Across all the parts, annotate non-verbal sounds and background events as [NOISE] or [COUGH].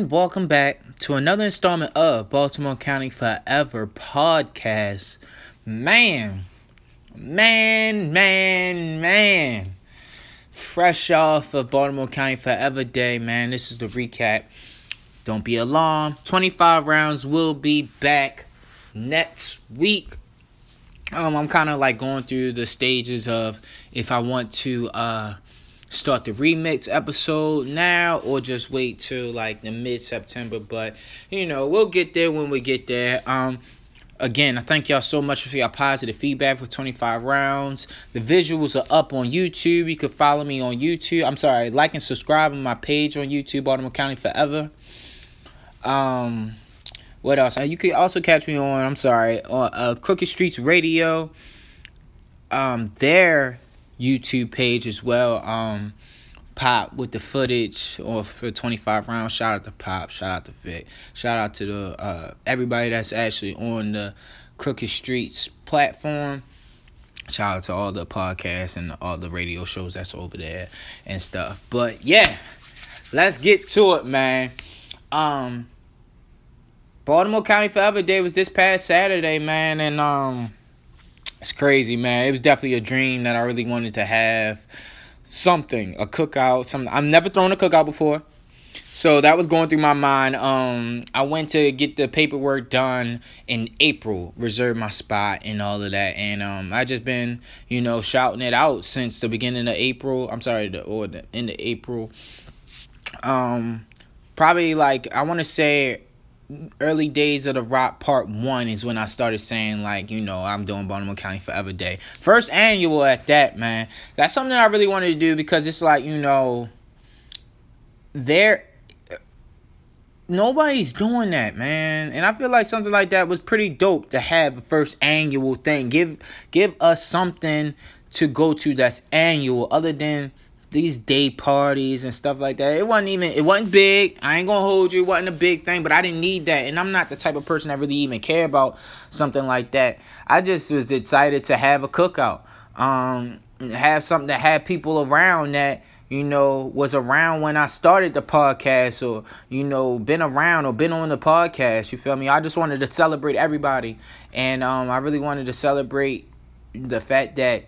And welcome back to another installment of Baltimore County Forever podcast. Man, man, man, man. Fresh off of Baltimore County Forever Day, man. This is the recap. Don't be alarmed. 25 rounds will be back next week. Um, I'm kind of like going through the stages of if I want to uh start the remix episode now or just wait till like the mid September. But you know, we'll get there when we get there. Um again, I thank y'all so much for your positive feedback for 25 rounds. The visuals are up on YouTube. You can follow me on YouTube. I'm sorry, like and subscribe on my page on YouTube, Baltimore County Forever. Um what else? Uh, you can also catch me on, I'm sorry, on uh, Crooked Streets Radio. Um, their YouTube page as well. Um, Pop with the footage or for 25 rounds. Shout out to Pop. Shout out to Vic. Shout out to the uh, everybody that's actually on the Crooked Streets platform. Shout out to all the podcasts and all the radio shows that's over there and stuff. But yeah, let's get to it, man. Um, Baltimore County Forever Day was this past Saturday, man, and um it's crazy, man. It was definitely a dream that I really wanted to have something, a cookout, something. I've never thrown a cookout before. So that was going through my mind. Um, I went to get the paperwork done in April, reserve my spot and all of that, and um, I just been, you know, shouting it out since the beginning of April. I'm sorry, the or the end of April. Um, probably like I want to say early days of the rock part one is when I started saying like you know I'm doing Baltimore County Forever Day. First annual at that man. That's something I really wanted to do because it's like you know there nobody's doing that man. And I feel like something like that was pretty dope to have a first annual thing. Give give us something to go to that's annual other than these day parties and stuff like that. It wasn't even it wasn't big. I ain't gonna hold you, it wasn't a big thing, but I didn't need that. And I'm not the type of person that really even care about something like that. I just was excited to have a cookout. Um have something that had people around that you know, was around when I started the podcast or, you know, been around or been on the podcast. You feel me? I just wanted to celebrate everybody. And um, I really wanted to celebrate the fact that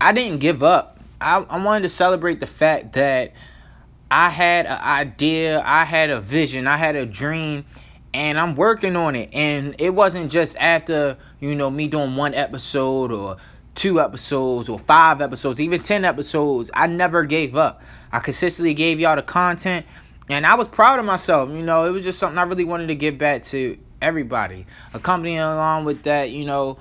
I didn't give up. I, I wanted to celebrate the fact that I had an idea, I had a vision, I had a dream, and I'm working on it. And it wasn't just after, you know, me doing one episode or two episodes or five episodes, even 10 episodes. I never gave up. I consistently gave y'all the content, and I was proud of myself. You know, it was just something I really wanted to give back to everybody. Accompanying along with that, you know,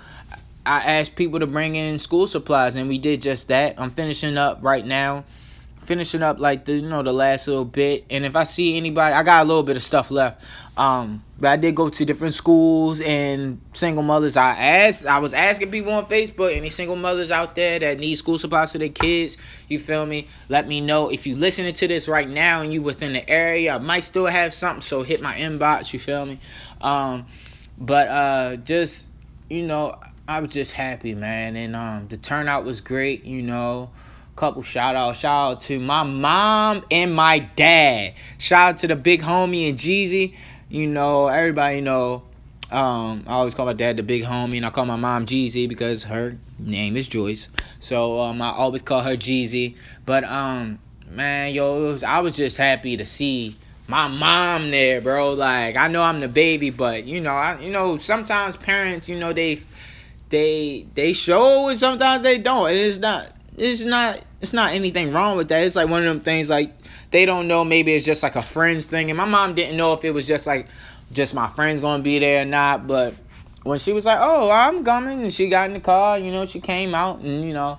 I asked people to bring in school supplies, and we did just that. I'm finishing up right now, finishing up like the you know the last little bit. And if I see anybody, I got a little bit of stuff left. Um, but I did go to different schools and single mothers. I asked, I was asking people on Facebook, any single mothers out there that need school supplies for their kids. You feel me? Let me know if you listening to this right now and you within the area. I might still have something, so hit my inbox. You feel me? Um, but uh, just you know I was just happy, man, and um, the turnout was great. You know, couple shout out, shout out to my mom and my dad. Shout out to the big homie and Jeezy. You know, everybody know. Um, I always call my dad the big homie, and I call my mom Jeezy because her name is Joyce. So um, I always call her Jeezy. But um, man, yo, was, I was just happy to see my mom there, bro. Like I know I'm the baby, but you know, I you know sometimes parents, you know, they they they show and sometimes they don't. And it's not it's not it's not anything wrong with that. It's like one of them things like they don't know maybe it's just like a friends thing. And my mom didn't know if it was just like just my friends gonna be there or not. But when she was like, Oh, I'm coming and she got in the car, you know, she came out and, you know,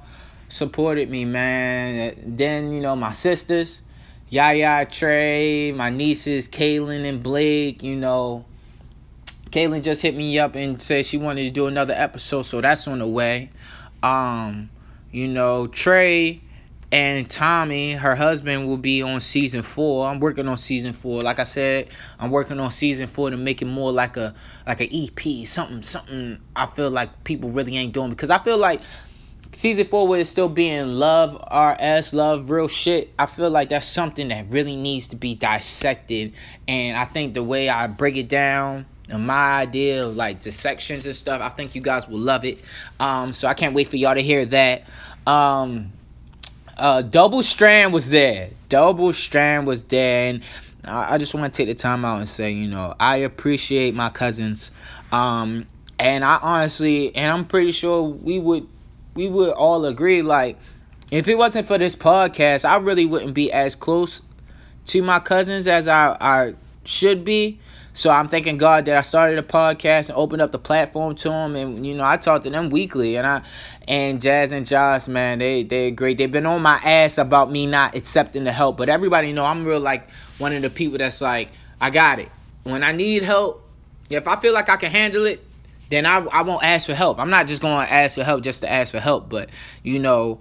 supported me, man. Then, you know, my sisters, Yaya Trey, my nieces, Kaylin and Blake, you know, Kaylin just hit me up and said she wanted to do another episode, so that's on the way. Um, you know, Trey and Tommy, her husband, will be on season four. I'm working on season four. Like I said, I'm working on season four to make it more like a like an EP, something, something. I feel like people really ain't doing because I feel like season four it still being love RS, love real shit, I feel like that's something that really needs to be dissected. And I think the way I break it down and my idea of like sections and stuff, I think you guys will love it. Um, so I can't wait for y'all to hear that. Um, uh, Double Strand was there. Double Strand was there, and I, I just want to take the time out and say, you know, I appreciate my cousins. Um, and I honestly, and I'm pretty sure we would we would all agree like if it wasn't for this podcast, I really wouldn't be as close to my cousins as I, I should be. So I'm thanking God that I started a podcast and opened up the platform to them, and you know I talk to them weekly, and I and Jazz and Josh, man, they they great. They've been on my ass about me not accepting the help, but everybody know I'm real like one of the people that's like I got it. When I need help, if I feel like I can handle it, then I, I won't ask for help. I'm not just going to ask for help just to ask for help, but you know,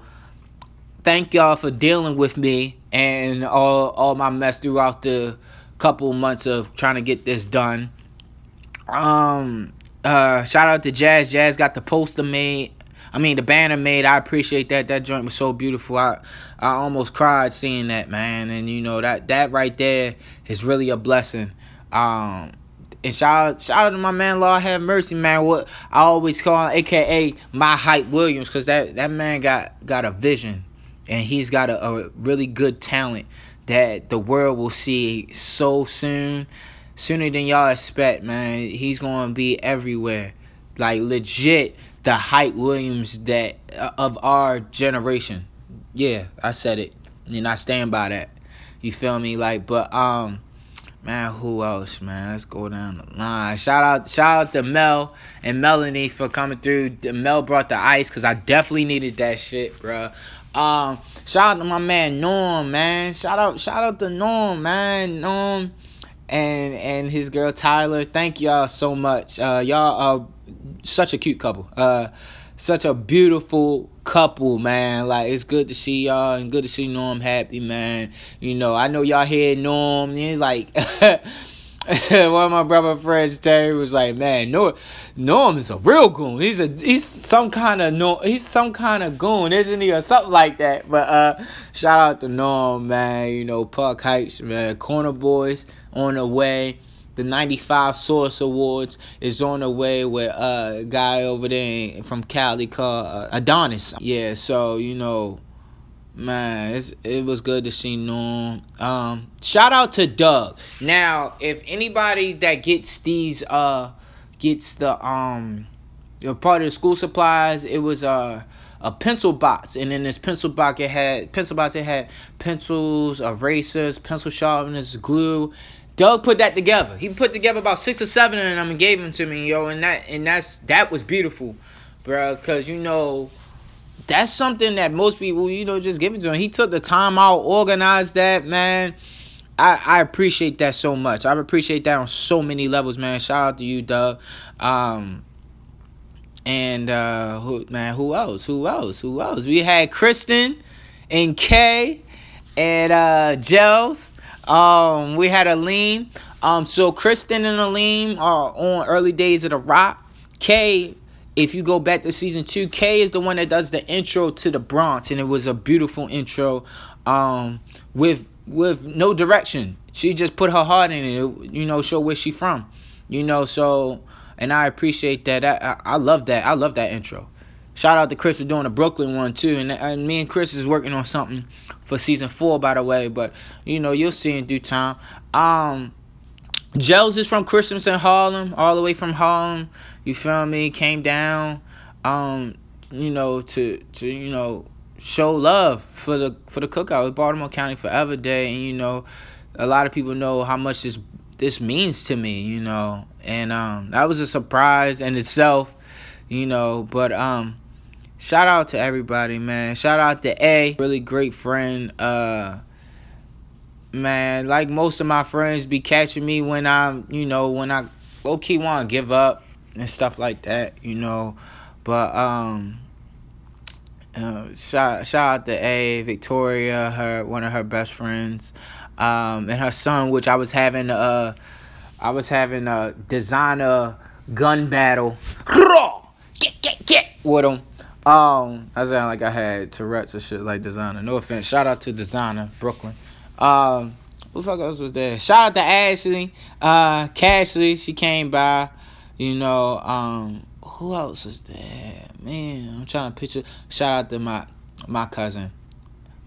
thank y'all for dealing with me and all all my mess throughout the couple months of trying to get this done. Um uh shout out to Jazz. Jazz got the poster made. I mean the banner made. I appreciate that. That joint was so beautiful. I I almost cried seeing that, man. And you know that that right there is really a blessing. Um and shout out, shout out to my man, Lord have mercy, man. What I always call him, AKA my hype Williams, because that that man got got a vision, and he's got a, a really good talent that the world will see so soon, sooner than y'all expect, man. He's gonna be everywhere, like legit the hype Williams that uh, of our generation. Yeah, I said it, and I stand by that. You feel me? Like, but um Man, who else, man? Let's go down the line. Shout out, shout out to Mel and Melanie for coming through. Mel brought the ice because I definitely needed that shit, bro. Um, shout out to my man Norm, man. Shout out, shout out to Norm, man. Norm and and his girl Tyler. Thank y'all so much. Uh, y'all are such a cute couple. Uh, such a beautiful couple, man. Like it's good to see y'all and good to see Norm happy, man. You know, I know y'all hear Norm. And like [LAUGHS] [LAUGHS] one of my brother friends, Terry, was like, "Man, Norm, Norm is a real goon. He's a he's some kind of no, he's some kind of goon, isn't he, or something like that." But uh, shout out to Norm, man. You know, Park Heights, man. Corner Boys on the way the 95 Source Awards is on the way with uh, a guy over there from Cali called uh, Adonis. Yeah, so, you know, man, it was good to see Norm. Um, shout out to Doug. Now, if anybody that gets these, uh, gets the, um, the part of the school supplies, it was, uh, a pencil box, and in this pencil box it had pencil box. It had pencils, erasers, pencil sharpeners, glue, Doug put that together. He put together about six or seven of them and gave them to me, yo. And that and that's that was beautiful, bro. Cause you know, that's something that most people, you know, just give it to him. He took the time out, organized that, man. I, I appreciate that so much. I appreciate that on so many levels, man. Shout out to you, Doug. Um, and uh, who man, who else? Who else? Who else? We had Kristen and Kay and uh Gels. Um, we had Aline. Um, so Kristen and Aline are on early days of the rock. Kay, if you go back to season two, K is the one that does the intro to the Bronx, and it was a beautiful intro. Um, with with no direction. She just put her heart in it. You know, show where she from. You know, so and I appreciate that. I, I, I love that. I love that intro. Shout out to Chris for doing the Brooklyn one too, and, and me and Chris is working on something for season four, by the way. But you know, you'll see in due time. Um, Gels is from Christmas in Harlem, all the way from Harlem. You feel me? Came down, um, you know, to to you know show love for the for the cookout with Baltimore County Forever Day, and you know, a lot of people know how much this this means to me, you know, and um, that was a surprise in itself, you know, but um, shout out to everybody, man. Shout out to A, really great friend. Uh, man, like most of my friends be catching me when I'm, you know, when I low key want to give up and stuff like that, you know. But um, uh, shout shout out to A, Victoria, her one of her best friends, um, and her son, which I was having uh, I was having a designer gun battle, [LAUGHS] get get get with him Um, I sound like I had Tourette's or shit like designer. No offense. Shout out to designer Brooklyn. Um, who fuck else was there? Shout out to Ashley. Uh, Cashley. She came by. You know. Um, who else was there? Man, I'm trying to picture. Shout out to my my cousin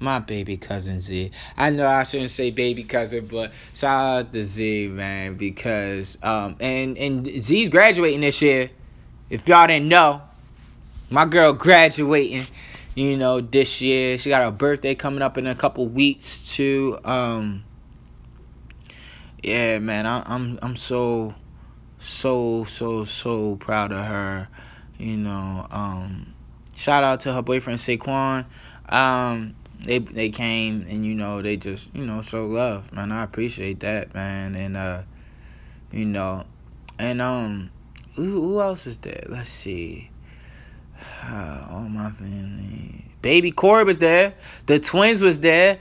my baby cousin Z. I know I shouldn't say baby cousin, but shout out to Z, man, because um and and Z's graduating this year. If y'all didn't know, my girl graduating, you know, this year. She got her birthday coming up in a couple weeks too. Um yeah, man, I, I'm I'm so so so so proud of her. You know, um shout out to her boyfriend Saquon. Um they they came and you know they just you know show love, man. I appreciate that, man. And uh, you know, and um, who, who else is there? Let's see. [SIGHS] All my family. Baby Corey was there. The twins was there.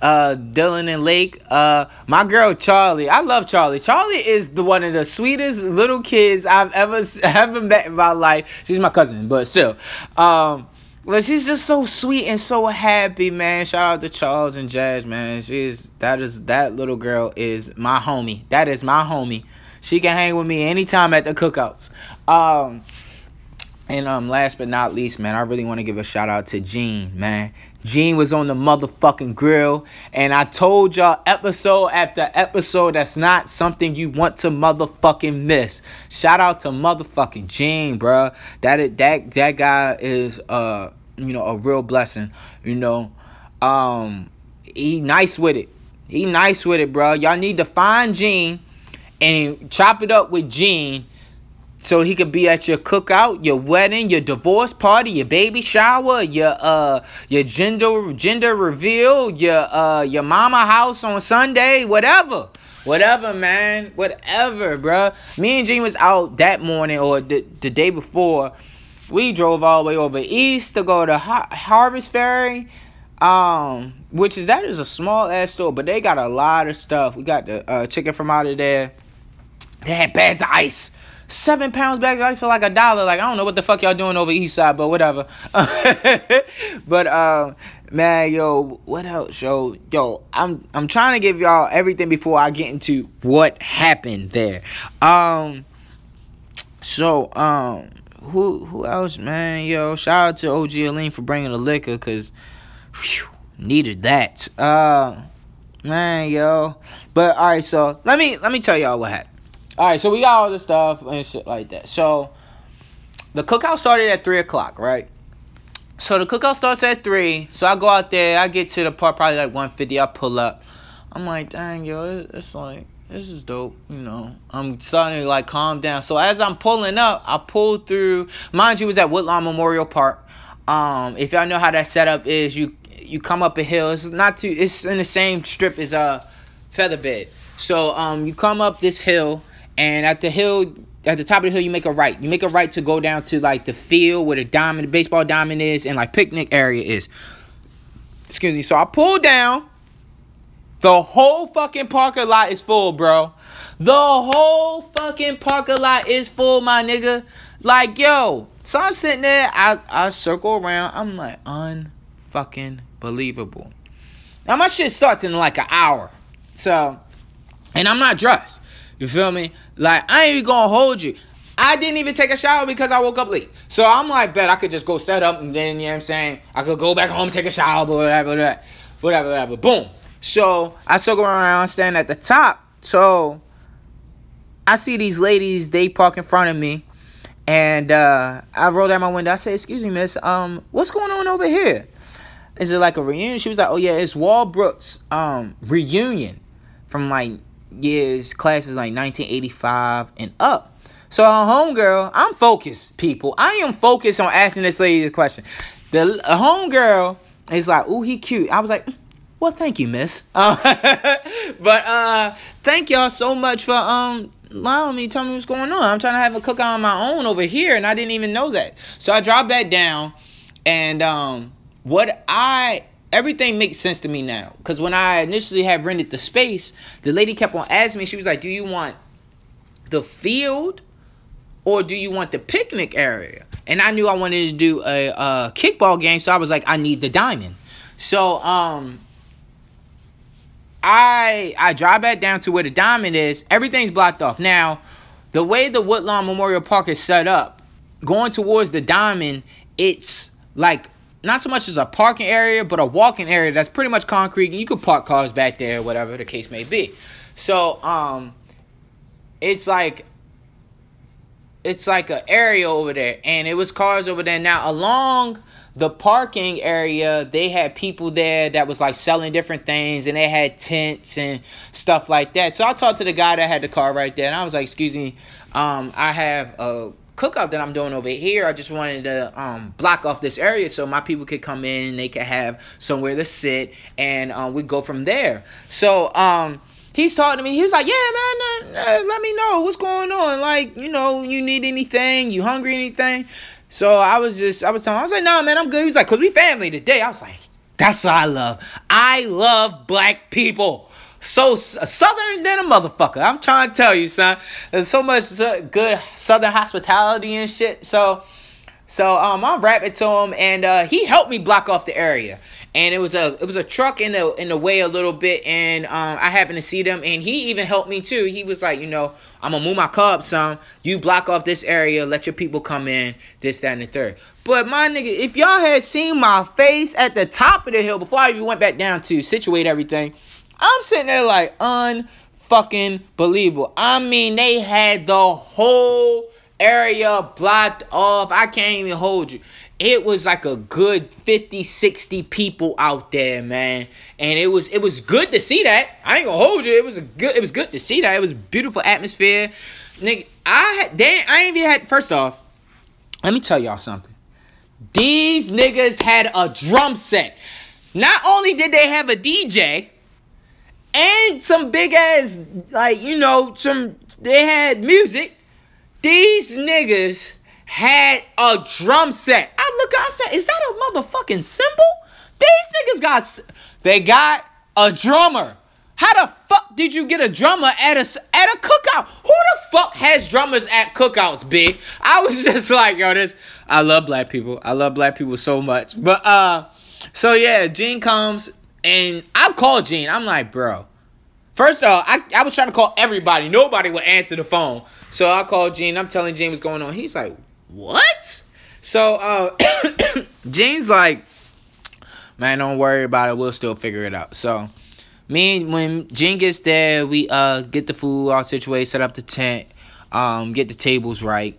Uh, Dylan and Lake. Uh, my girl Charlie. I love Charlie. Charlie is the one of the sweetest little kids I've ever [LAUGHS] ever met in my life. She's my cousin, but still. Um, but she's just so sweet and so happy, man. Shout out to Charles and Jazz, man. She's that is that little girl is my homie. That is my homie. She can hang with me anytime at the cookouts. Um and um last but not least, man, I really want to give a shout out to Gene, man. Gene was on the motherfucking grill, and I told y'all episode after episode that's not something you want to motherfucking miss. Shout out to motherfucking Gene, bruh. That that that guy is uh you know a real blessing. You know, um, he nice with it. He nice with it, bro. Y'all need to find Gene and chop it up with Gene so he could be at your cookout, your wedding, your divorce party, your baby shower, your uh your gender gender reveal, your uh your mama house on Sunday, whatever. Whatever, man. Whatever, bruh. Me and Gene was out that morning or the, the day before. We drove all the way over east to go to Har- Harvest Ferry. Um, which is that is a small ass store, but they got a lot of stuff. We got the uh, chicken from out of there. They had bags of ice seven pounds back I feel like a dollar. Like I don't know what the fuck y'all doing over east side, but whatever. [LAUGHS] but uh, man, yo, what else, yo, yo, I'm I'm trying to give y'all everything before I get into what happened there. Um, so um, who who else, man, yo, shout out to OG Aline for bringing the liquor, cause whew, needed that. Uh, man, yo, but all right, so let me let me tell y'all what happened. All right, so we got all the stuff and shit like that. So the cookout started at three o'clock, right? So the cookout starts at three. So I go out there. I get to the part probably like one fifty. I pull up. I'm like, dang, yo, it's like this is dope. You know, I'm starting to like calm down. So as I'm pulling up, I pull through. Mind you, it was at Woodlawn Memorial Park. Um, if y'all know how that setup is, you you come up a hill. It's not too. It's in the same strip as a uh, Featherbed. So um, you come up this hill and at the hill, at the top of the hill, you make a right. You make a right to go down to like the field where the diamond, the baseball diamond is, and like picnic area is. Excuse me. So I pull down. The whole fucking parking lot is full, bro. The whole fucking parking lot is full, my nigga. Like, yo. So I'm sitting there. I I circle around. I'm like, unfucking believable. Now my shit starts in like an hour. So, and I'm not dressed. You feel me? Like I ain't even gonna hold you. I didn't even take a shower because I woke up late. So I'm like, bet I could just go set up and then, you know what I'm saying? I could go back home, take a shower, but whatever, whatever, whatever, whatever. Boom. So I still go around, stand at the top. So I see these ladies, they park in front of me. And uh, I roll down my window. I say, excuse me, miss, um, what's going on over here? Is it like a reunion? She was like, oh, yeah, it's Walbrook's um, reunion from like years, classes like 1985 and up. So a homegirl, I'm focused, people. I am focused on asking this lady the question. The homegirl is like, "Ooh, he cute." I was like, "Well, thank you, miss." [LAUGHS] Uh, but uh, thank y'all so much for um allowing me, tell me what's going on. I'm trying to have a cook on my own over here, and I didn't even know that. So I dropped that down, and um, what I everything makes sense to me now. Because when I initially had rented the space, the lady kept on asking me, she was like, Do you want the field or do you want the picnic area? and I knew I wanted to do a, a kickball game, so I was like, I need the diamond. So um, I I drive back down to where the diamond is. Everything's blocked off. Now, the way the Woodlawn Memorial Park is set up, going towards the diamond, it's like not so much as a parking area, but a walking area that's pretty much concrete. And you could park cars back there, whatever the case may be. So um, it's like it's like an area over there, and it was cars over there. Now along the parking area, they had people there that was like selling different things, and they had tents and stuff like that. So I talked to the guy that had the car right there, and I was like, "Excuse me, um, I have a cookout that I'm doing over here. I just wanted to um, block off this area so my people could come in and they could have somewhere to sit, and um, we go from there." So um, he's talking to me. He was like, "Yeah, man, uh, uh, let me know what's going on. Like, you know, you need anything? You hungry? Anything?" So I was just, I was telling, I was like, nah, man, I'm good. He was like, cause we family today. I was like, that's what I love. I love black people. So southern than a motherfucker. I'm trying to tell you, son. There's so much good southern hospitality and shit. So, so um, I'm rapping to him, and uh, he helped me block off the area and it was a it was a truck in the in the way a little bit, and um, I happened to see them, and he even helped me too. He was like, you know, I'm gonna move my car up some. You block off this area, let your people come in, this, that, and the third. But my nigga, if y'all had seen my face at the top of the hill before I even went back down to situate everything, I'm sitting there like unfucking believable. I mean, they had the whole area blocked off. I can't even hold you. It was like a good 50 60 people out there man. And it was it was good to see that. I ain't gonna hold you. It was a good it was good to see that. It was beautiful atmosphere. Nigga i had i ain't even had first off let me tell y'all something. These niggas had a drum set. Not only did they have a dj and some big ass like you know some they had music these niggas had a drum set. I look, I said, is that a motherfucking cymbal? These niggas got, they got a drummer. How the fuck did you get a drummer at a at a cookout? Who the fuck has drummers at cookouts, big? I was [LAUGHS] just like, yo, this. I love black people. I love black people so much. But uh, so yeah, Gene comes and I called Gene. I'm like, bro. First of all, I, I was trying to call everybody. Nobody would answer the phone. So I called Gene. I'm telling Gene what's going on. He's like, what? So uh [COUGHS] Gene's like, man, don't worry about it. We'll still figure it out. So me when Gene gets there, we uh get the food all situated, set up the tent, um, get the tables right.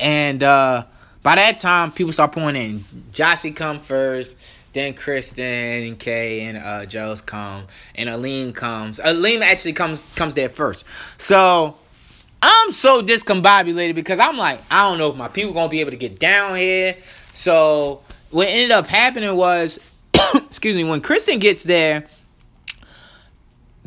And uh by that time people start pouring in. Jossie come first, then Kristen and Kay and uh Joe's come, and Aline comes. Aline actually comes comes there first. So I'm so discombobulated because I'm like, I don't know if my people gonna be able to get down here. So what ended up happening was, [COUGHS] excuse me, when Kristen gets there,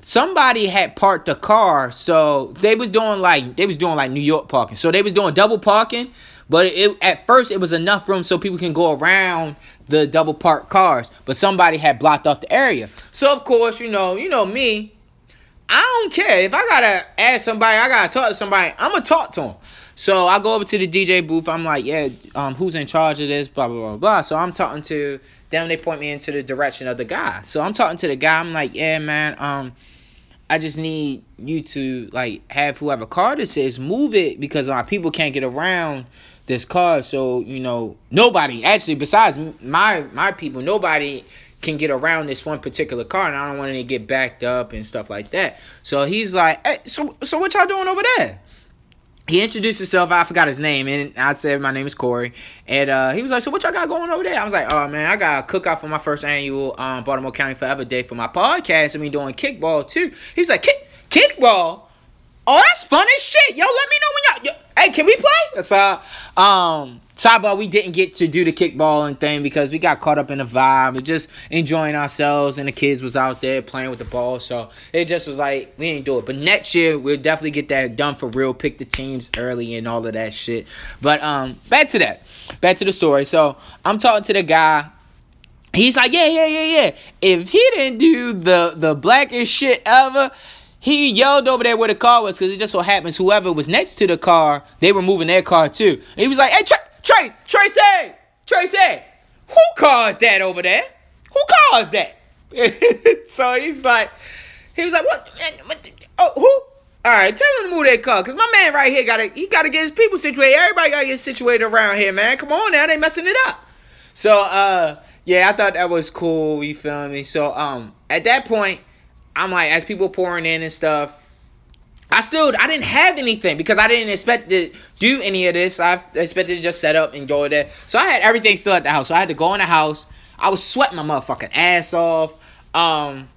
somebody had parked the car, so they was doing like they was doing like New York parking. So they was doing double parking, but it, at first it was enough room so people can go around the double parked cars. But somebody had blocked off the area. So of course, you know, you know me, I don't care. If I gotta ask somebody, I gotta talk to somebody, I'm gonna talk to them. So I go over to the DJ booth. I'm like, yeah, um, who's in charge of this? Blah blah blah blah. So I'm talking to them. They point me into the direction of the guy. So I'm talking to the guy. I'm like, yeah, man. Um, I just need you to like have whoever car this is move it because our people can't get around this car. So you know, nobody actually besides my my people, nobody can get around this one particular car, and I don't want it to get backed up and stuff like that. So he's like, hey, so so what y'all doing over there? He introduced himself. I forgot his name, and I said my name is Corey. And uh, he was like, "So what y'all got going over there?" I was like, "Oh man, I got a cookout for my first annual um, Baltimore County Forever Day for my podcast, and we doing kickball too." He was like, "Kick kickball? Oh, that's fun as shit. Yo, let me know when y'all. Yo, hey, can we play?" So, um, Sidebar, we didn't get to do the kickballing thing because we got caught up in the vibe and just enjoying ourselves, and the kids was out there playing with the ball. So it just was like we didn't do it. But next year we'll definitely get that done for real. Pick the teams early and all of that shit. But um, back to that. Back to the story. So I'm talking to the guy. He's like, yeah, yeah, yeah, yeah. If he didn't do the the blackest shit ever, he yelled over there where the car was because it just so happens whoever was next to the car, they were moving their car too. And he was like, hey, tra- Trace, Tracy, Tracy, who caused that over there? Who caused that? [LAUGHS] so he's like, he was like, what? what oh, who? All right, tell him to move that car, cause my man right here gotta he gotta get his people situated. Everybody gotta get situated around here, man. Come on now, they messing it up. So uh, yeah, I thought that was cool. You feel me? So um, at that point, I'm like, as people pouring in and stuff, I still I didn't have anything because I didn't expect to do any of this. I expected to just set up and go there. So I had everything still at the house. So I had to go in the house. I was sweating my motherfucking ass off. Um,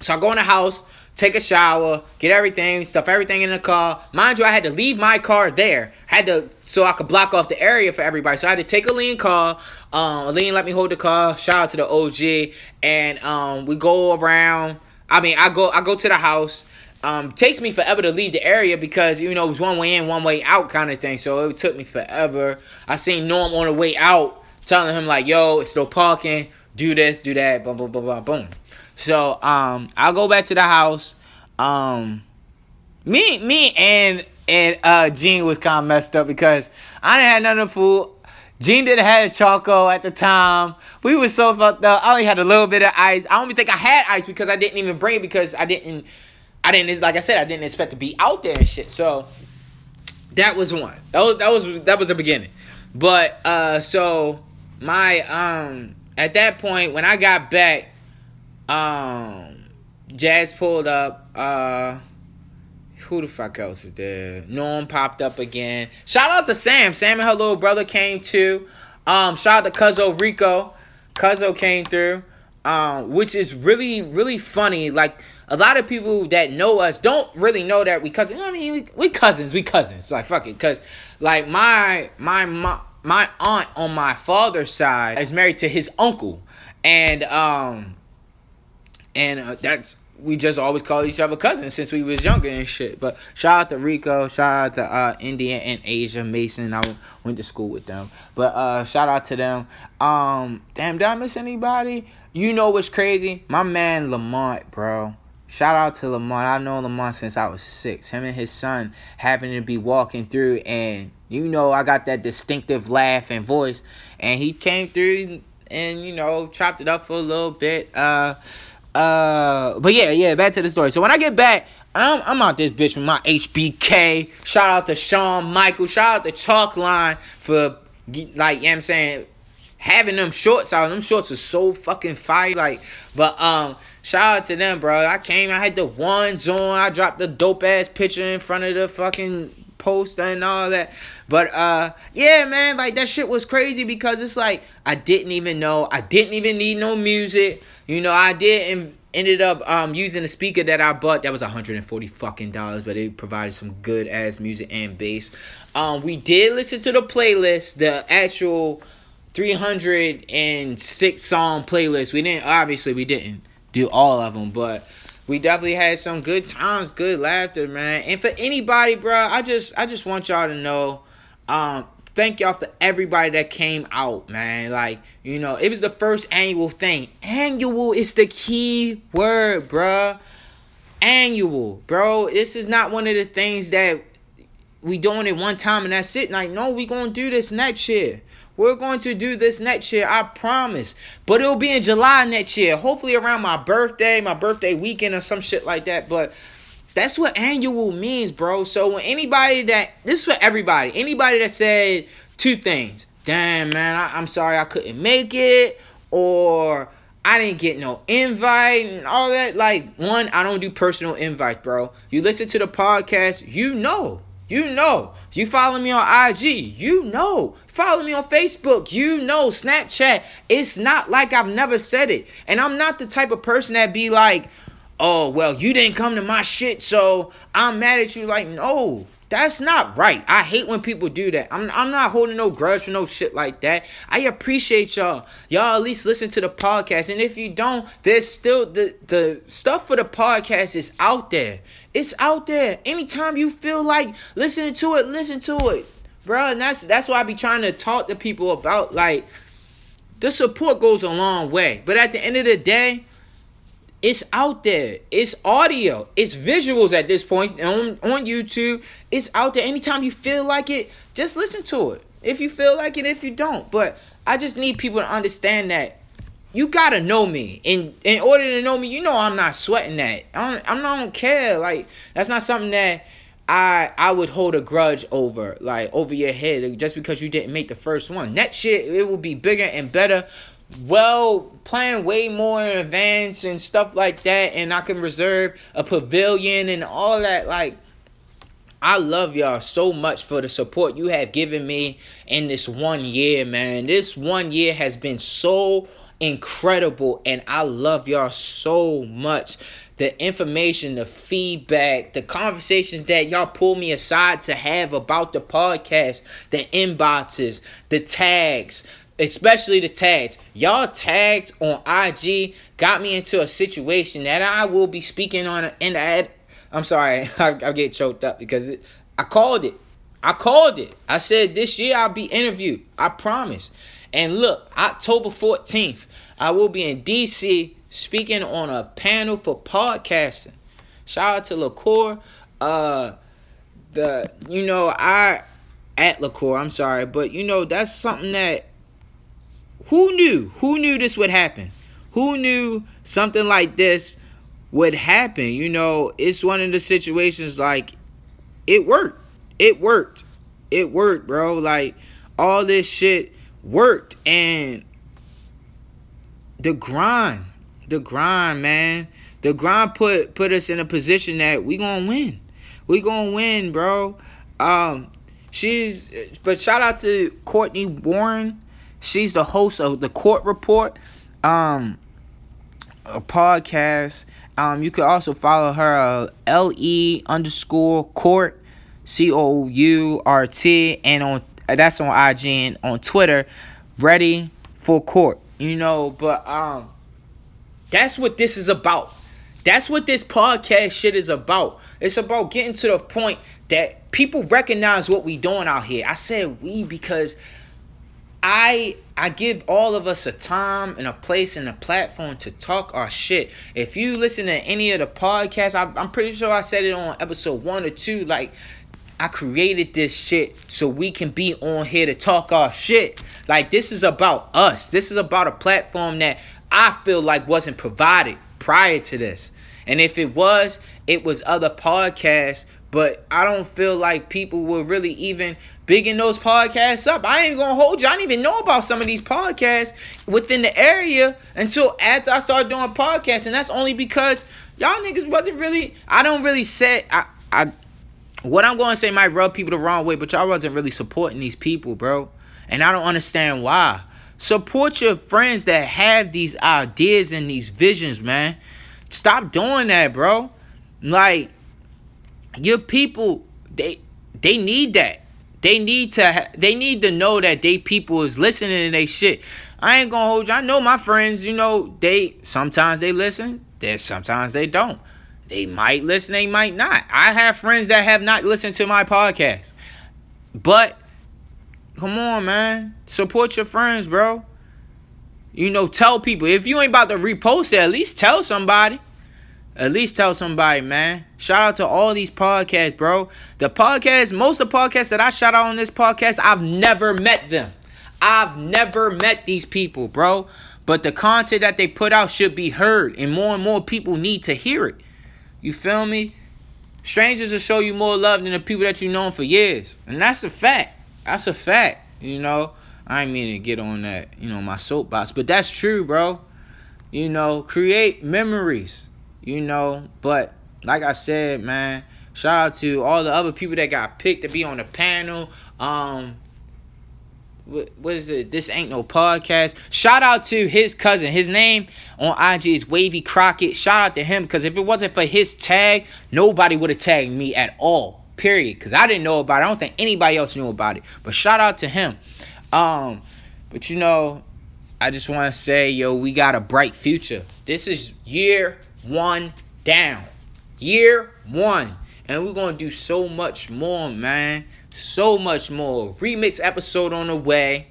so I go in the house, take a shower, get everything, stuff everything in the car. Mind you, I had to leave my car there. had to so I could block off the area for everybody. So I had to take a lean car. Um, lean let me hold the car. Shout out to the OG, and um, we go around. I mean, I go I go to the house. Um, takes me forever to leave the area because you know it was one way in, one way out kind of thing. So it took me forever. I seen Norm on the way out, telling him like, "Yo, it's still parking. Do this, do that, boom, boom, boom, boom, boom." So um, I'll go back to the house. Um, me, me, and and uh, Gene was kind of messed up because I didn't have of the food. Gene didn't have choco at the time. We was so fucked up. I only had a little bit of ice. I don't even think I had ice because I didn't even bring it because I didn't. I didn't like I said I didn't expect to be out there and shit. So that was one. That was that was that was the beginning. But uh, so my um at that point when I got back, um, Jazz pulled up. Uh, who the fuck else is there? Norm popped up again. Shout out to Sam. Sam and her little brother came too. Um, shout out to Cuzzo Rico. Cuzzo came through. Um, which is really, really funny. Like a lot of people that know us don't really know that we cousins. I mean, we, we cousins. We cousins. Like fuck it, cause like my my my my aunt on my father's side is married to his uncle, and um and uh, that's we just always call each other cousins since we was younger and shit. But shout out to Rico, shout out to uh, India and Asia Mason. I went to school with them. But uh, shout out to them. Um, damn, did I miss anybody? You know what's crazy? My man Lamont, bro. Shout out to Lamont. I know Lamont since I was six. Him and his son happened to be walking through, and you know I got that distinctive laugh and voice, and he came through and you know chopped it up for a little bit. Uh uh, but yeah, yeah, back to the story. So when I get back, I'm, I'm out this bitch with my HBK. Shout out to Shawn Michael. Shout out to Chalk Line for, like, you know I'm saying, having them shorts out. Them shorts are so fucking fire. Like, but, um, shout out to them, bro. I came, I had the ones on. I dropped the dope ass picture in front of the fucking poster and all that. But uh yeah, man, like that shit was crazy because it's like I didn't even know. I didn't even need no music. You know, I did and ended up um using a speaker that I bought that was 140 fucking dollars, but it provided some good ass music and bass. Um we did listen to the playlist, the actual 306 song playlist. We didn't obviously we didn't do all of them, but we definitely had some good times, good laughter, man. And for anybody, bro, I just I just want y'all to know um thank y'all for everybody that came out, man. Like, you know, it was the first annual thing. Annual is the key word, bruh. Annual, bro. This is not one of the things that we doing it one time and that's it. Like, no, we gonna do this next year. We're going to do this next year, I promise. But it'll be in July next year. Hopefully around my birthday, my birthday weekend or some shit like that. But that's what annual means, bro. So when anybody that this is for everybody, anybody that said two things, damn man, I, I'm sorry I couldn't make it, or I didn't get no invite and all that. Like, one, I don't do personal invites, bro. You listen to the podcast, you know. You know. You follow me on IG, you know. Follow me on Facebook, you know. Snapchat. It's not like I've never said it. And I'm not the type of person that be like, oh, well, you didn't come to my shit, so I'm mad at you. Like, no, that's not right. I hate when people do that. I'm, I'm not holding no grudge for no shit like that. I appreciate y'all. Y'all at least listen to the podcast. And if you don't, there's still the, the stuff for the podcast is out there. It's out there. Anytime you feel like listening to it, listen to it. Bro, and that's that's why I be trying to talk to people about like the support goes a long way. But at the end of the day, it's out there. It's audio. It's visuals at this point on, on YouTube. It's out there. Anytime you feel like it, just listen to it. if you feel like it, if you don't. But I just need people to understand that you gotta know me. In in order to know me, you know I'm not sweating that. I don't, I'm not, I don't care. Like that's not something that I I would hold a grudge over, like over your head, just because you didn't make the first one. That shit it will be bigger and better. Well, plan way more in advance and stuff like that, and I can reserve a pavilion and all that. Like, I love y'all so much for the support you have given me in this one year, man. This one year has been so incredible and I love y'all so much. The information, the feedback, the conversations that y'all pull me aside to have about the podcast, the inboxes, the tags, especially the tags. Y'all tags on IG got me into a situation that I will be speaking on the ad. I'm sorry, [LAUGHS] I, I get choked up because it, I called it. I called it. I said this year I'll be interviewed. I promise. And look, October 14th, I will be in DC speaking on a panel for podcasting. Shout out to LaCour. Uh the you know, I at LaCour, I'm sorry, but you know, that's something that who knew? Who knew this would happen? Who knew something like this would happen? You know, it's one of the situations like it worked. It worked. It worked, bro. Like all this shit worked and the grind, the grind, man. The grind put put us in a position that we gonna win. We gonna win, bro. Um, she's but shout out to Courtney Warren. She's the host of the Court Report, um, a podcast. Um, you can also follow her uh, L E underscore Court, C O U R T, and on that's on IG and on Twitter, ready for court. You know, but um that's what this is about. That's what this podcast shit is about. It's about getting to the point that people recognize what we doing out here. I said we because I I give all of us a time and a place and a platform to talk our shit. If you listen to any of the podcasts, I, I'm pretty sure I said it on episode one or two. Like I created this shit so we can be on here to talk our shit. Like this is about us. This is about a platform that I feel like wasn't provided prior to this. And if it was, it was other podcasts, but I don't feel like people will really even bigging those podcasts up. I ain't gonna hold you. I didn't even know about some of these podcasts within the area until after I started doing podcasts. And that's only because y'all niggas wasn't really I don't really say I I what I'm to say might rub people the wrong way, but y'all wasn't really supporting these people, bro. And I don't understand why. Support your friends that have these ideas and these visions, man. Stop doing that, bro. Like your people, they they need that. They need to ha- they need to know that they people is listening to they shit. I ain't gonna hold you. I know my friends, you know, they sometimes they listen, then sometimes they don't. They might listen, they might not. I have friends that have not listened to my podcast. But come on, man. Support your friends, bro. You know, tell people. If you ain't about to repost it, at least tell somebody. At least tell somebody, man. Shout out to all these podcasts, bro. The podcasts, most of the podcasts that I shout out on this podcast, I've never met them. I've never met these people, bro. But the content that they put out should be heard, and more and more people need to hear it. You feel me? Strangers will show you more love than the people that you've known for years. And that's a fact. That's a fact. You know, I ain't mean to get on that, you know, my soapbox, but that's true, bro. You know, create memories, you know, but like I said, man, shout out to all the other people that got picked to be on the panel. Um, what, what is it? This ain't no podcast. Shout out to his cousin. His name on IG is Wavy Crockett. Shout out to him because if it wasn't for his tag, nobody would have tagged me at all. Period. Because I didn't know about it. I don't think anybody else knew about it. But shout out to him. Um, but you know, I just want to say, yo, we got a bright future. This is year one down. Year one. And we're gonna do so much more, man so much more. Remix episode on the way.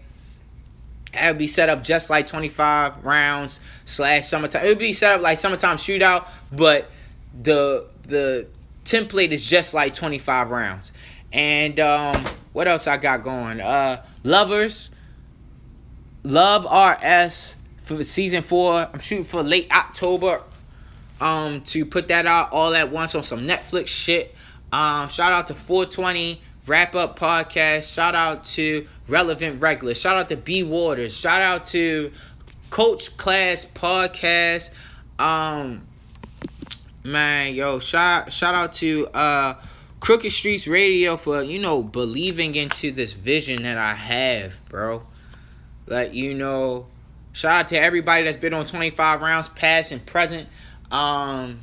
It'll be set up just like 25 rounds slash summertime. It'll be set up like summertime shootout, but the the template is just like 25 rounds. And um, what else I got going? Uh, Lovers, Love RS for season four. I'm shooting for late October. Um, to put that out all at once on some Netflix shit. Um, shout out to 420 Wrap Up Podcast. Shout out to Relevant Regular. Shout out to B Waters. Shout out to Coach Class Podcast. Um, man, yo, shout shout out to uh Crooked Streets Radio for you know believing into this vision that I have, bro. Like you know, shout out to everybody that's been on 25 rounds past and present. Um,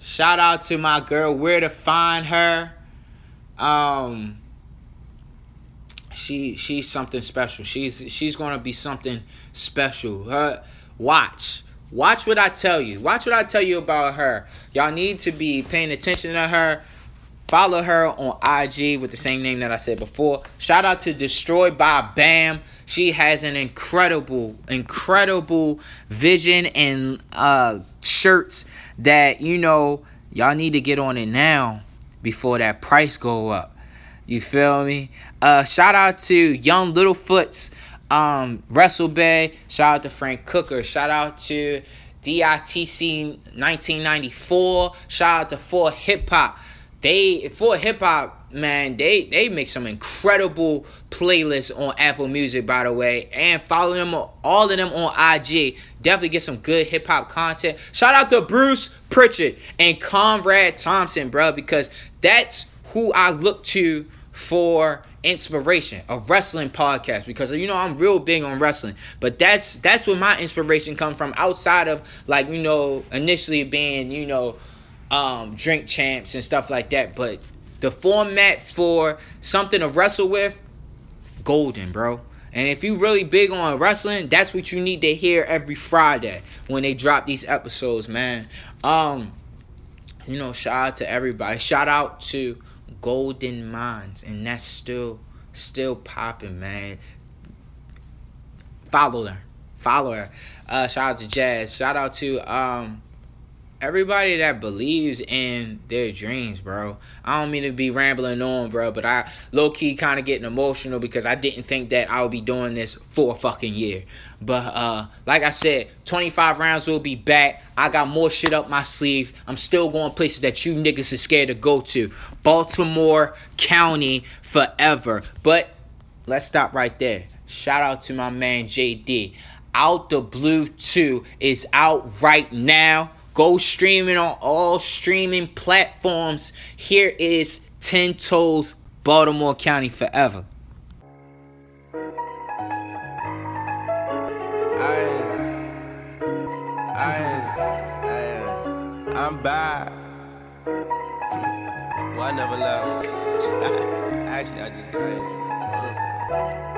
shout out to my girl, where to find her. Um, she she's something special. She's she's gonna be something special. Her watch. Watch what I tell you. Watch what I tell you about her. Y'all need to be paying attention to her. Follow her on IG with the same name that I said before. Shout out to Destroyed by Bam. She has an incredible, incredible vision and uh, shirts that you know y'all need to get on it now before that price go up. You feel me? Uh, shout out to Young Littlefoots, um, Wrestle Bay. Shout out to Frank Cooker. Shout out to DITC 1994. Shout out to Four Hip Hop. They for hip hop, man, they they make some incredible playlists on Apple Music, by the way, and follow them all of them on IG. Definitely get some good hip hop content. Shout out to Bruce Prichard and Conrad Thompson, bro, because that's who I look to for inspiration a wrestling podcast because you know i'm real big on wrestling but that's that's where my inspiration comes from outside of like you know initially being you know um, drink champs and stuff like that. But the format for something to wrestle with, golden, bro. And if you really big on wrestling, that's what you need to hear every Friday when they drop these episodes, man. Um, you know, shout out to everybody. Shout out to Golden Minds, and that's still still popping, man. Follow her, follow her. Uh, shout out to Jazz. Shout out to um everybody that believes in their dreams, bro. I don't mean to be rambling on, bro, but I low key kind of getting emotional because I didn't think that I would be doing this for a fucking year. But uh, like I said, 25 rounds will be back. I got more shit up my sleeve. I'm still going places that you niggas are scared to go to. Baltimore County forever. But let's stop right there. Shout out to my man JD. Out the Blue 2 is out right now. Go streaming on all streaming platforms. Here is 10 Toes, Baltimore County Forever. I, I, I, I'm back. Well, I never left. [LAUGHS] Actually, I just got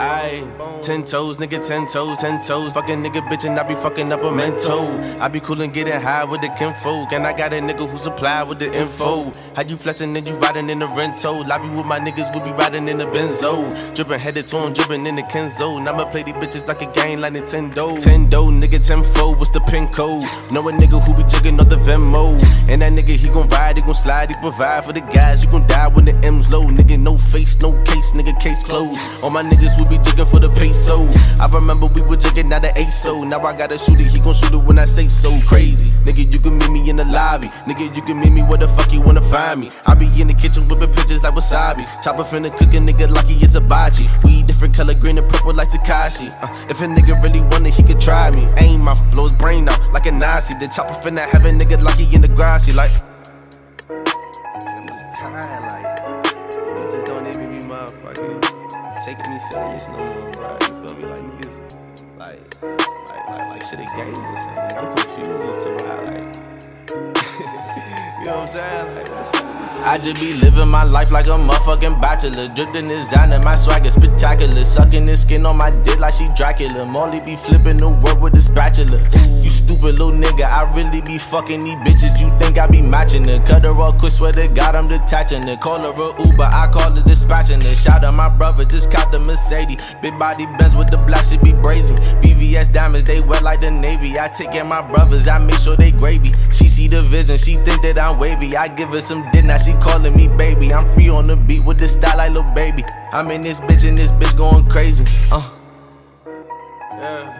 Aye, ten toes, nigga, ten toes, ten toes. Fucking nigga, bitch, and I be fucking up a mento. I be cool and getting high with the kinfolk. And I got a nigga who supply with the info. How you flexing and you riding in the rento? Lobby with my niggas, we be riding in the benzo. Drippin' headed to him, drippin' in the Kenzo. Now I'ma play these bitches like a game like Nintendo. Tendo, nigga, tenfold, what's the pin code? Know a nigga who be jigging on the Venmo. And that nigga, he gon' ride, he gon' slide, he provide for the guys. You gon' die when the M's low. Nigga, no face, no case, nigga, case closed. All my niggas who be jigging for the peso. I remember we were jigging out the ASO. Now I gotta shoot it, he gon' shoot it when I say so. Crazy. Nigga, you can meet me in the lobby. Nigga, you can meet me where the fuck you wanna find me. I be in the kitchen whipping pictures like wasabi. Chopper finna cook a nigga like he is a bachi. We different color, green and purple like Tekashi. Uh, if a nigga really want it, he could try me. Aim out, blow his brain out like a Nazi. The chopper finna have a nigga like he in the grass. He like. I'm just tired, taking me serious no more, bro. You feel me? Like niggas, like, like, like, like shit a game or something. Like, I'm confused to why, like, [LAUGHS] you know what I'm saying? Like, I just be living my life like a motherfucking bachelor. Dripping designer, my swag is spectacular. Sucking the skin on my dick like she Dracula. Molly be flipping the word with the spatula. You stupid little nigga, I really be fucking these bitches. You think I be matching her? Cut her off quick, swear to God I'm detaching her. Call her a Uber, I call her dispatching her. Shout out my brother, just caught the Mercedes. Big body Benz with the black shit be brazy. VVS diamonds, they wet like the Navy. I take care my brothers, I make sure they gravy. She see the vision, she think that I'm wavy. I give her some she she calling me baby. I'm free on the beat with the style like little baby. I'm in this bitch and this bitch going crazy. Uh. Yeah.